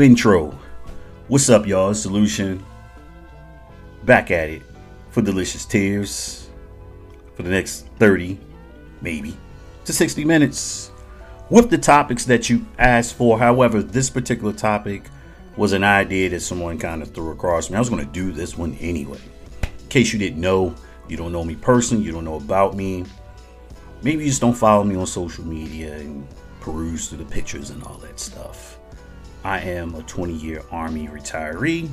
Intro. What's up, y'all? Solution. Back at it for delicious tears for the next 30, maybe, to 60 minutes with the topics that you asked for. However, this particular topic was an idea that someone kind of threw across me. I was going to do this one anyway. In case you didn't know, you don't know me personally, you don't know about me. Maybe you just don't follow me on social media and peruse through the pictures and all that stuff. I am a 20 year Army retiree,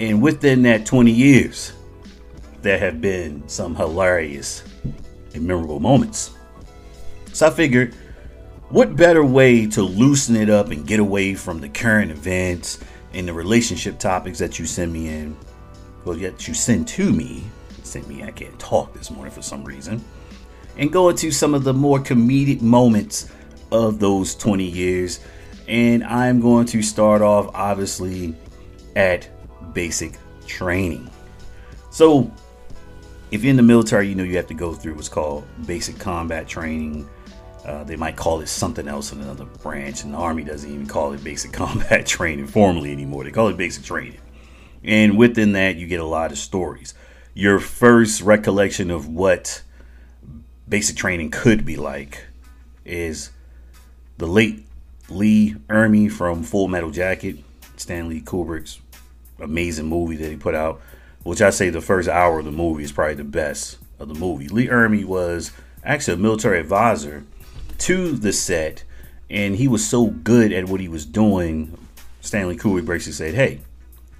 and within that 20 years, there have been some hilarious and memorable moments. So I figured, what better way to loosen it up and get away from the current events and the relationship topics that you send me in? Well, yet you send to me. Send me, I can't talk this morning for some reason. And go into some of the more comedic moments of those 20 years. And I'm going to start off, obviously, at basic training. So, if you're in the military, you know you have to go through what's called basic combat training. Uh, they might call it something else in another branch, and the Army doesn't even call it basic combat training formally anymore. They call it basic training. And within that, you get a lot of stories. Your first recollection of what basic training could be like is the late Lee Ermey from Full Metal Jacket, Stanley Kubrick's amazing movie that he put out, which I say the first hour of the movie is probably the best of the movie. Lee Ermey was actually a military advisor to the set, and he was so good at what he was doing. Stanley Kubrick basically said, "Hey,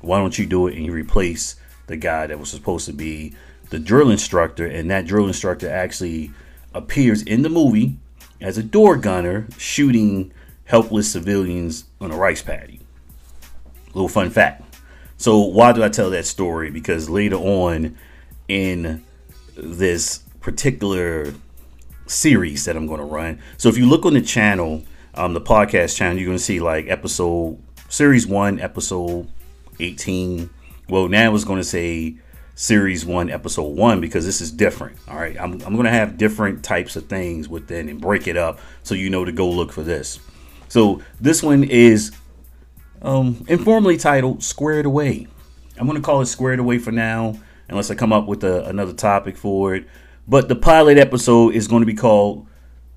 why don't you do it?" And he replaced the guy that was supposed to be the drill instructor, and that drill instructor actually appears in the movie as a door gunner shooting helpless civilians on a rice paddy. Little fun fact. So, why do I tell that story? Because later on in this particular series that I'm going to run, so if you look on the channel, um, the podcast channel, you're going to see like episode series one, episode 18. Well, now it's going to say series one, episode one, because this is different. All right. I'm, I'm going to have different types of things within and break it up so you know to go look for this. So this one is um, informally titled Squared Away. I'm going to call it Squared Away for now, unless I come up with a, another topic for it. But the pilot episode is going to be called,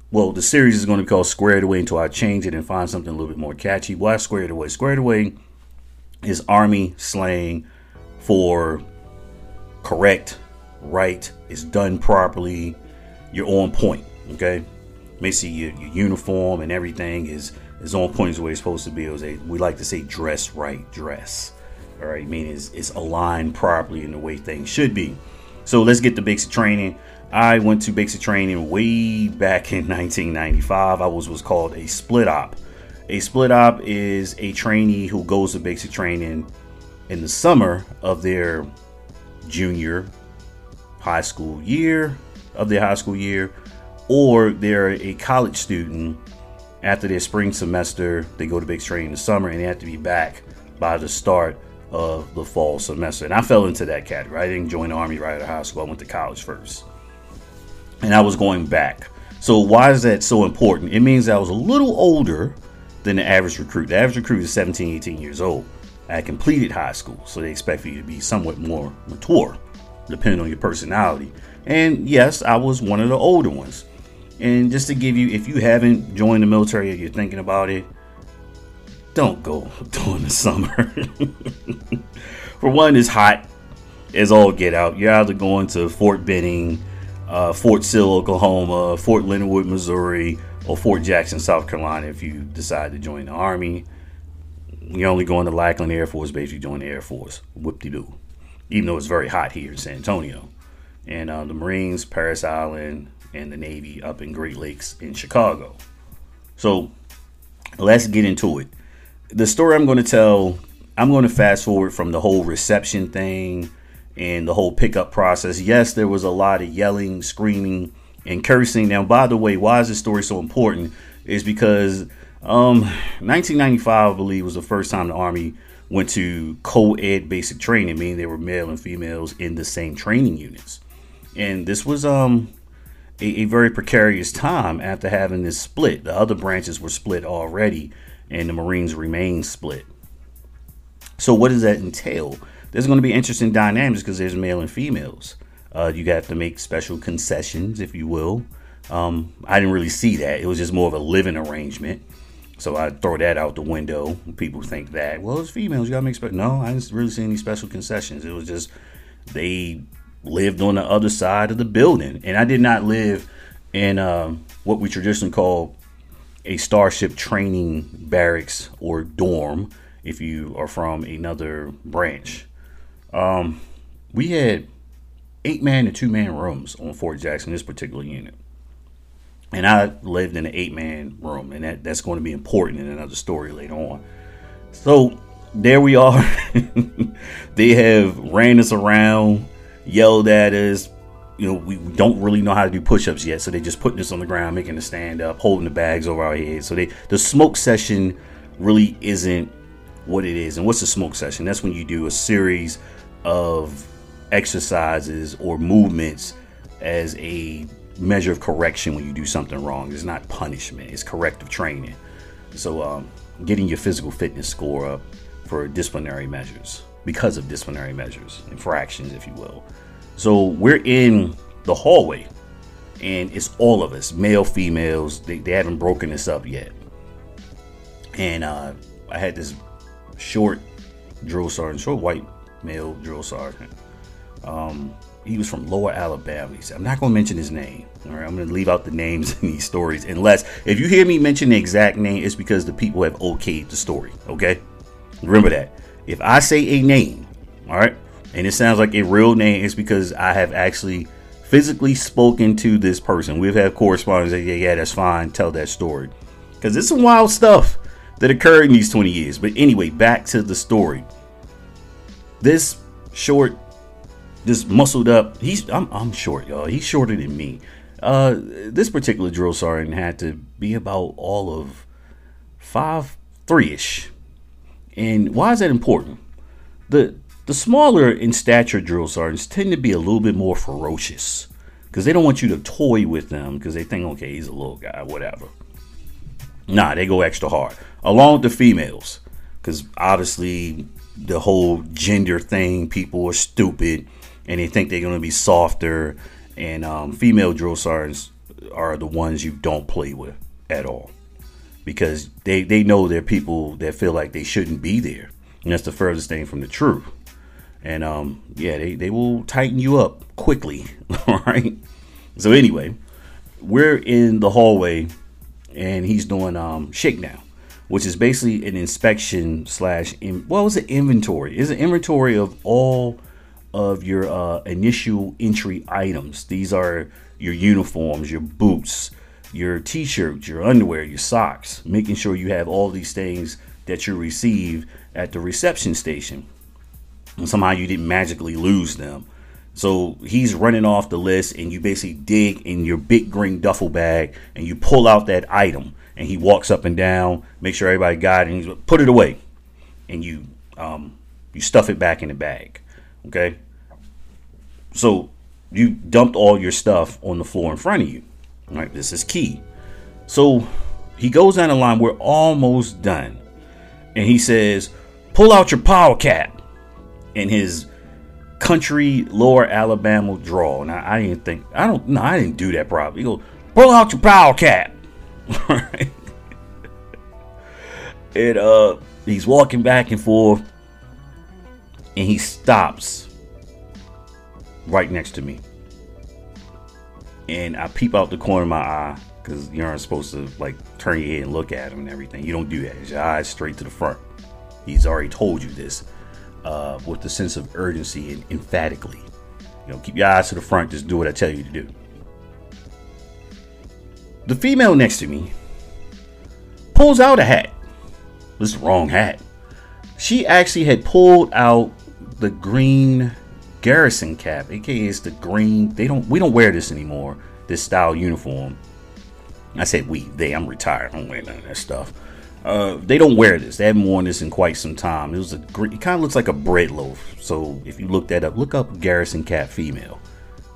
well, the series is going to be called Squared Away until I change it and find something a little bit more catchy. Why Squared Away? Squared Away is Army slang for correct, right, it's done properly, you're on point. Okay, see your, your uniform and everything is is on point is the way it's supposed to be. It was a, we like to say dress right, dress. All right, meaning it's, it's aligned properly in the way things should be. So let's get to basic training. I went to basic training way back in 1995. I was was called a split op. A split op is a trainee who goes to basic training in the summer of their junior high school year of their high school year, or they're a college student after their spring semester. They go to basic training in the summer and they have to be back by the start of the fall semester. And I fell into that category. I didn't join the army right out of high school. I went to college first. And I was going back. So why is that so important? It means I was a little older than the average recruit. The average recruit is 17, 18 years old. I completed high school, so they expect for you to be somewhat more mature, depending on your personality. And yes, I was one of the older ones. And just to give you, if you haven't joined the military or you're thinking about it, don't go during the summer. For one, it's hot as all get out. You're either going to Fort Benning, uh, Fort Sill, Oklahoma, Fort Leonard Wood, Missouri, or Fort Jackson, South Carolina if you decide to join the Army. You're only going to Lackland Air Force Base you join the Air Force. Whoop de doo. Even though it's very hot here in San Antonio. And uh, the Marines, Parris Island, and the Navy up in Great Lakes in Chicago. So let's get into it. The story I'm going to tell, I'm going to fast forward from the whole reception thing and the whole pickup process. Yes, there was a lot of yelling, screaming, and cursing. Now, by the way, why is this story so important? Is because um, 1995, I believe, was the first time the Army went to co-ed basic training, meaning they were male and females in the same training units. And this was um a, a, very precarious time after having this split. The other branches were split already, and the Marines remained split. So what does that entail? There's going to be interesting dynamics because there's male and females. Uh, you have to make special concessions, if you will. Um, I didn't really see that. It was just more of a living arrangement. So I throw that out the window. People think that, well, it's females. You got to make special. No, I didn't really see any special concessions. It was just they lived on the other side of the building. And I did not live in uh, what we traditionally call a starship training barracks or dorm if you are from another branch. Um, we had eight man and two man rooms on Fort Jackson, this particular unit. And I lived in an eight man room, and that, that's going to be important in another story later on. So there we are. they have ran us around, yelled at us. You know, we don't really know how to do push ups yet, so they just putting us on the ground, making us stand up, holding the bags over our heads. So they the smoke session really isn't what it is. And what's a smoke session? That's when you do a series of exercises or movements as a measure of correction when you do something wrong. It's not punishment, it's corrective training. So, um, getting your physical fitness score up for disciplinary measures because of disciplinary measures, infractions, if you will. So, we're in the hallway and it's all of us, male, females. They, they haven't broken this up yet. And uh, I had this short drill sergeant, short white male drill sergeant. Um, he was from Lower Alabama. He said, I'm not going to mention his name. All right, I'm going to leave out the names in these stories unless if you hear me mention the exact name, it's because the people have okayed the story. Okay, remember that. If I say a name, all right, and it sounds like a real name, it's because I have actually physically spoken to this person. We've had correspondence. That, yeah, yeah, that's fine. Tell that story because it's some wild stuff that occurred in these 20 years. But anyway, back to the story. This short this muscled up. He's I'm, I'm short, y'all. He's shorter than me. Uh, this particular drill sergeant had to be about all of five three ish. And why is that important? The the smaller in stature drill sergeants tend to be a little bit more ferocious because they don't want you to toy with them because they think, okay, he's a little guy, whatever. Nah, they go extra hard. Along with the females, because obviously the whole gender thing, people are stupid and they think they're going to be softer. And um, female drill sergeants are the ones you don't play with at all because they, they know they're people that feel like they shouldn't be there. And that's the furthest thing from the truth. And um, yeah, they, they will tighten you up quickly. All right. So, anyway, we're in the hallway and he's doing um, shakedown, which is basically an inspection slash, in, what was it? Inventory. It's an inventory of all of your uh, initial entry items. These are your uniforms, your boots, your t shirts, your underwear, your socks, making sure you have all these things that you received at the reception station. And somehow you didn't magically lose them. So he's running off the list, and you basically dig in your big green duffel bag and you pull out that item. And he walks up and down, make sure everybody got it, and he's put it away. And you um, you stuff it back in the bag. Okay. So you dumped all your stuff on the floor in front of you. Right, this is key. So he goes down the line. We're almost done, and he says, "Pull out your power cap." In his country lower Alabama draw. Now I didn't think I don't no I didn't do that probably. He goes, "Pull out your power cap." Right. and uh, he's walking back and forth, and he stops right next to me. And I peep out the corner of my eye because you aren't supposed to like turn your head and look at him and everything. You don't do that. It's your eyes straight to the front. He's already told you this uh, with the sense of urgency and emphatically. You know, keep your eyes to the front. Just do what I tell you to do. The female next to me pulls out a hat. This is the wrong hat. She actually had pulled out the green Garrison cap, aka it's the green. They don't we don't wear this anymore. This style uniform. I said we, they. I'm retired. I don't wear none of that stuff. Uh, they don't wear this. They haven't worn this in quite some time. It was a green. It kind of looks like a bread loaf. So if you look that up, look up Garrison cap female.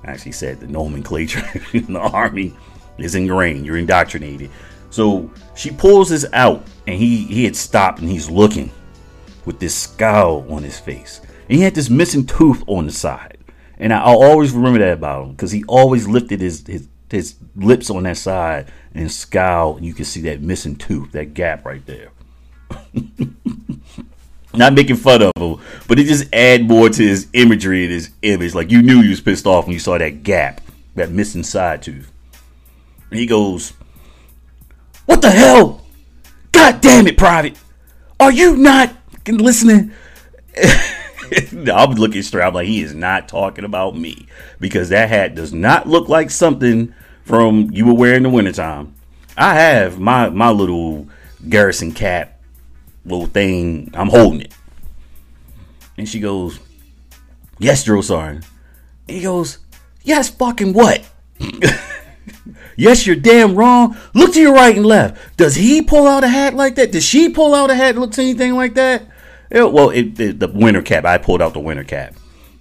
I actually said the nomenclature in the army is ingrained. You're indoctrinated. So she pulls this out, and he he had stopped, and he's looking, with this scowl on his face. And he had this missing tooth on the side. And I, will always remember that about him because he always lifted his, his his lips on that side and scowl. And you can see that missing tooth, that gap right there. Not making fun of him, but it just add more to his imagery and his image. Like you knew he was pissed off when you saw that gap, that missing side tooth. And he goes, "What the hell? God damn it, Private! Are you not listening?" I'm looking straight. I'm like, he is not talking about me because that hat does not look like something from you were wearing in the wintertime. I have my my little garrison cap little thing. I'm holding it. And she goes, Yes, Sergeant. And he goes, Yes, fucking what? yes, you're damn wrong. Look to your right and left. Does he pull out a hat like that? Does she pull out a hat that looks anything like that? It, well, it, it, the winter cap. I pulled out the winter cap.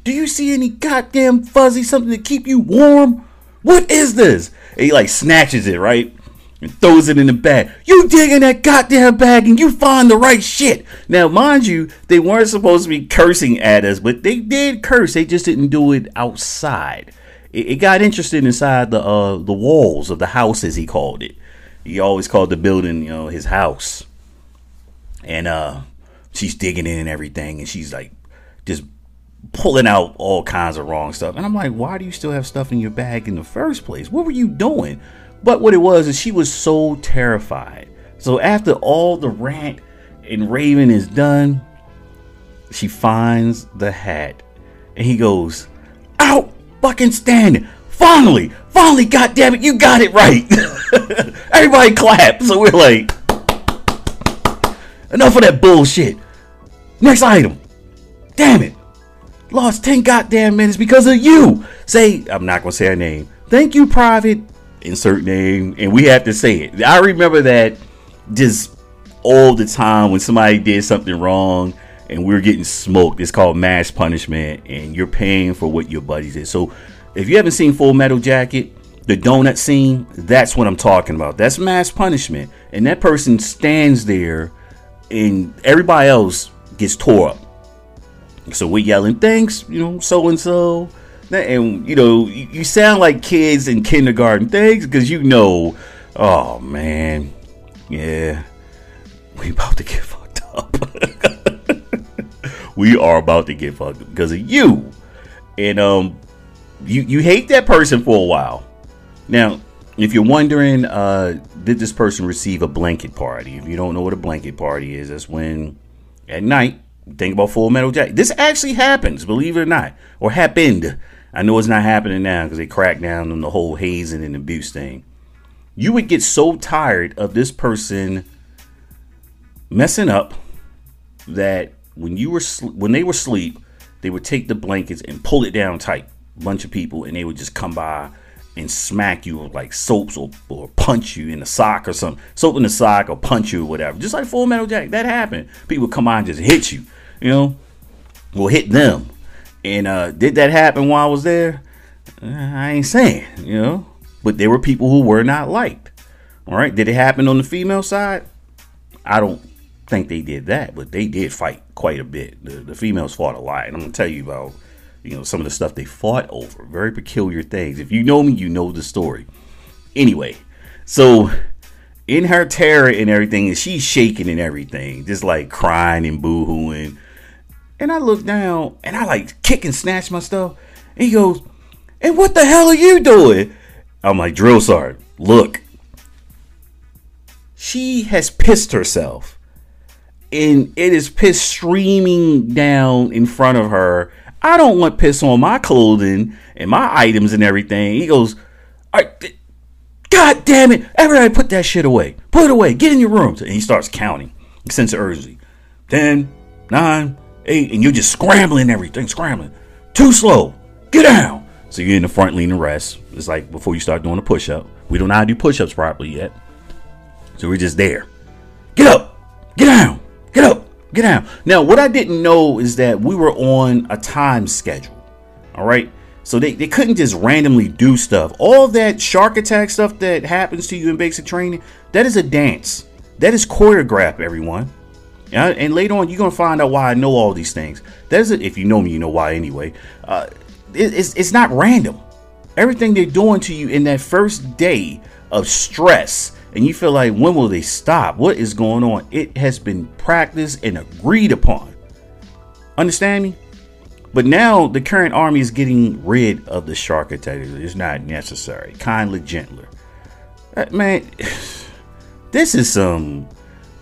Do you see any goddamn fuzzy something to keep you warm? What is this? And he like snatches it, right? And throws it in the bag. You dig in that goddamn bag and you find the right shit. Now, mind you, they weren't supposed to be cursing at us, but they did curse. They just didn't do it outside. It, it got interested inside the uh, the walls of the house, as he called it. He always called the building, you know, his house. And uh she's digging in and everything, and she's like just pulling out all kinds of wrong stuff. And I'm like, why do you still have stuff in your bag in the first place? What were you doing? But what it was is she was so terrified. So after all the rant and raving is done, she finds the hat. And he goes, out fucking standing. Finally, finally, goddamn it, you got it right. Everybody clap. So we're like, enough of that bullshit. Next item. Damn it. Lost 10 goddamn minutes because of you. Say, I'm not going to say her name. Thank you, Private. Insert name. And we have to say it. I remember that just all the time when somebody did something wrong and we're getting smoked. It's called mass punishment and you're paying for what your buddies did. So if you haven't seen Full Metal Jacket, the donut scene, that's what I'm talking about. That's mass punishment. And that person stands there and everybody else gets tore up. So we're yelling, thanks, you know, so and so. And, you know, you sound like kids in kindergarten. Thanks, because you know, oh man, yeah, we about to get fucked up. we are about to get fucked up because of you. And, um, you, you hate that person for a while. Now, if you're wondering, uh, did this person receive a blanket party? If you don't know what a blanket party is, that's when at night think about Full Metal Jacket. This actually happens, believe it or not, or happened. I know it's not happening now because they cracked down on the whole hazing and abuse thing. You would get so tired of this person messing up that when you were sl- when they were asleep, they would take the blankets and pull it down tight. Bunch of people, and they would just come by and smack you with like soaps or, or punch you in the sock or something. Soap in the sock or punch you or whatever. Just like Full Metal Jacket. That happened. People come on and just hit you you know, will hit them. And uh, did that happen while I was there? Uh, I ain't saying, you know, but there were people who were not liked. All right, did it happen on the female side? I don't think they did that, but they did fight quite a bit. The, the females fought a lot, and I'm gonna tell you about you know some of the stuff they fought over. Very peculiar things. If you know me, you know the story. Anyway, so in her terror and everything, and she's shaking and everything, just like crying and boo-hooing. and I look down and I like kick and snatch my stuff. And he goes, And what the hell are you doing? I'm like, Drill Sergeant, look. She has pissed herself. And it is piss streaming down in front of her. I don't want piss on my clothing and my items and everything. He goes, God damn it. Everybody put that shit away. Put it away. Get in your room. And he starts counting. Sense of urgency. 10, 9, eight, and you're just scrambling everything, scrambling. Too slow. Get down. So you're in the front lean leaning rest. It's like before you start doing a push up. We don't know how to do push ups properly yet. So we're just there. Get up. Get down. Get up. Get down. Now, what I didn't know is that we were on a time schedule. All right. So they, they couldn't just randomly do stuff. All that shark attack stuff that happens to you in basic training, that is a dance. That is choreographed, everyone. And later on, you're gonna find out why I know all these things. There's a, if you know me, you know why anyway. Uh, it, it's it's not random. Everything they're doing to you in that first day of stress, and you feel like when will they stop? What is going on? It has been practiced and agreed upon. Understand me? But now the current army is getting rid of the shark attack. It's not necessary. Kindly gentler. Uh, man, this is some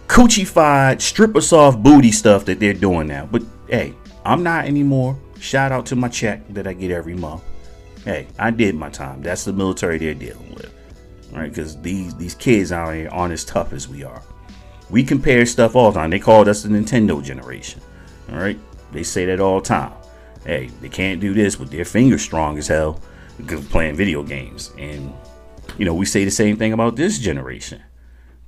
coochified stripper soft booty stuff that they're doing now. But hey, I'm not anymore. Shout out to my check that I get every month. Hey, I did my time. That's the military they're dealing with. Right? Because these these kids out here aren't as tough as we are. We compare stuff all the time. They called us the Nintendo generation. All right? They say that all the time. Hey, they can't do this with their fingers strong as hell playing video games. And you know, we say the same thing about this generation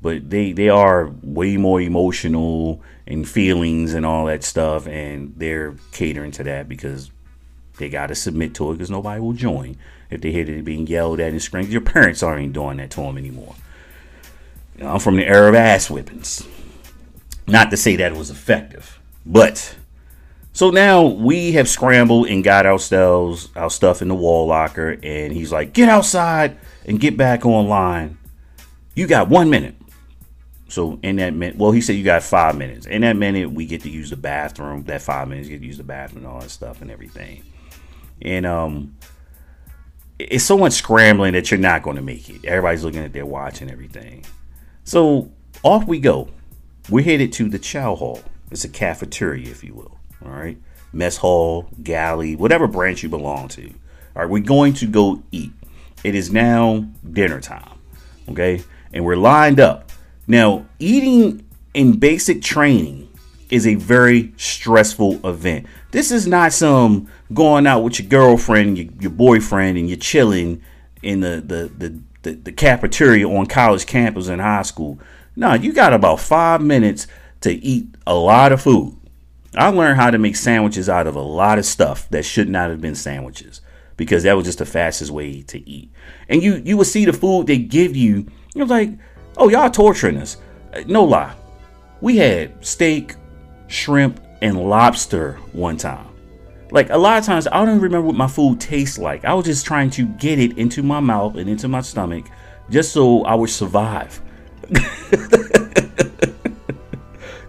but they they are way more emotional and feelings and all that stuff and they're catering to that because they got to submit to it because nobody will join if they hear it being yelled at and screamed your parents aren't doing that to them anymore you know, i'm from the era of ass whippings not to say that it was effective but so now we have scrambled and got ourselves our stuff in the wall locker and he's like get outside and get back online you got one minute so in that minute, well, he said you got five minutes. In that minute, we get to use the bathroom. That five minutes, you get to use the bathroom and all that stuff and everything. And um, it's so much scrambling that you're not going to make it. Everybody's looking at their watch and everything. So off we go. We're headed to the chow hall. It's a cafeteria, if you will. All right, mess hall, galley, whatever branch you belong to. All right, we're going to go eat. It is now dinner time. Okay, and we're lined up now, eating in basic training is a very stressful event. This is not some going out with your girlfriend, your, your boyfriend, and you're chilling in the, the, the, the, the cafeteria on college campus in high school. No, you got about five minutes to eat a lot of food. I learned how to make sandwiches out of a lot of stuff that should not have been sandwiches because that was just the fastest way to eat. And you you would see the food they give you, you're like, Oh, y'all torturing us. Uh, no lie. We had steak, shrimp, and lobster one time. Like a lot of times, I don't even remember what my food tastes like. I was just trying to get it into my mouth and into my stomach just so I would survive.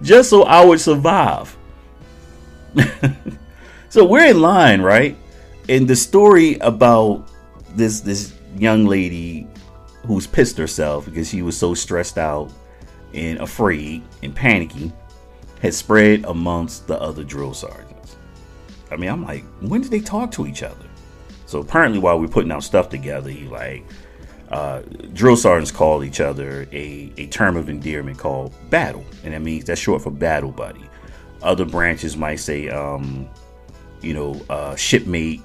just so I would survive. so we're in line, right? And the story about this this young lady who's pissed herself because she was so stressed out and afraid and panicky had spread amongst the other drill sergeants. I mean, I'm like, when did they talk to each other? So apparently, while we're putting out stuff together, he like uh, drill sergeants call each other a, a term of endearment called battle, and that means that's short for battle buddy. Other branches might say, um, you know, uh, shipmate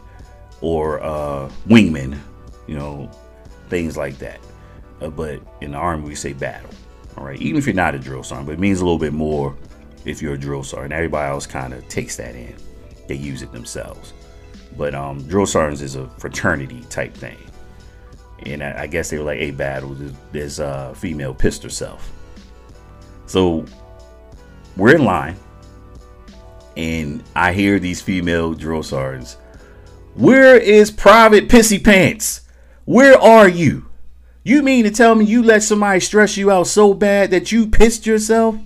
or uh, wingman, you know, things like that. Uh, but in the army, we say battle. All right, even if you're not a drill sergeant, but it means a little bit more if you're a drill sergeant. Everybody else kind of takes that in; they use it themselves. But um, drill sergeants is a fraternity type thing, and I, I guess they were like, "A battle." There's a female pissed herself, so we're in line, and I hear these female drill sergeants. Where is Private Pissy Pants? Where are you? You mean to tell me you let somebody stress you out so bad that you pissed yourself?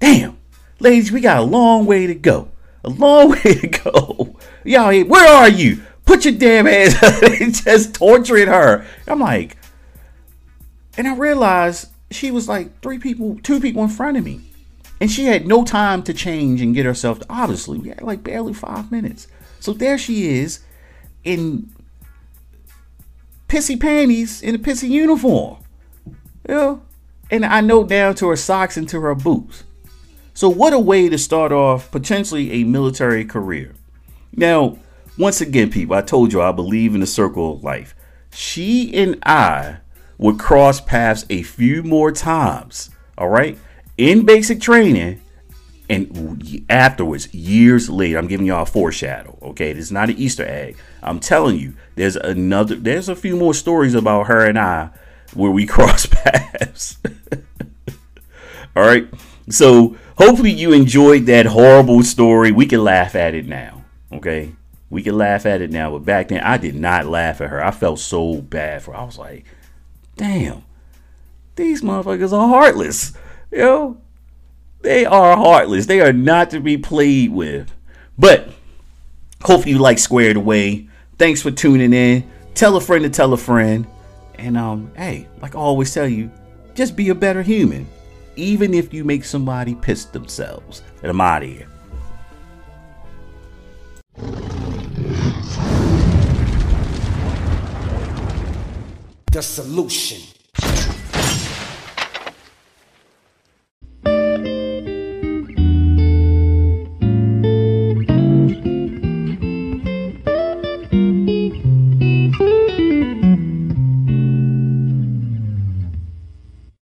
Damn. Ladies, we got a long way to go. A long way to go. Y'all, where are you? Put your damn ass up! just torturing her. I'm like, and I realized she was like three people, two people in front of me. And she had no time to change and get herself. To, obviously, we had like barely five minutes. So there she is in pissy panties in a pissy uniform. You know? And I know down to her socks and to her boots. So, what a way to start off potentially a military career. Now, once again, people, I told you I believe in the circle of life. She and I would cross paths a few more times, all right, in basic training and afterwards, years later, I'm giving y'all a foreshadow. Okay, this is not an Easter egg. I'm telling you, there's another. There's a few more stories about her and I where we cross paths. All right. So hopefully you enjoyed that horrible story. We can laugh at it now. Okay. We can laugh at it now, but back then I did not laugh at her. I felt so bad for her. I was like, damn, these motherfuckers are heartless. You know, they are heartless. They are not to be played with. But hopefully you like Squared Away. Thanks for tuning in. Tell a friend to tell a friend. And um, hey, like I always tell you, just be a better human. Even if you make somebody piss themselves. And I'm out of here. The solution.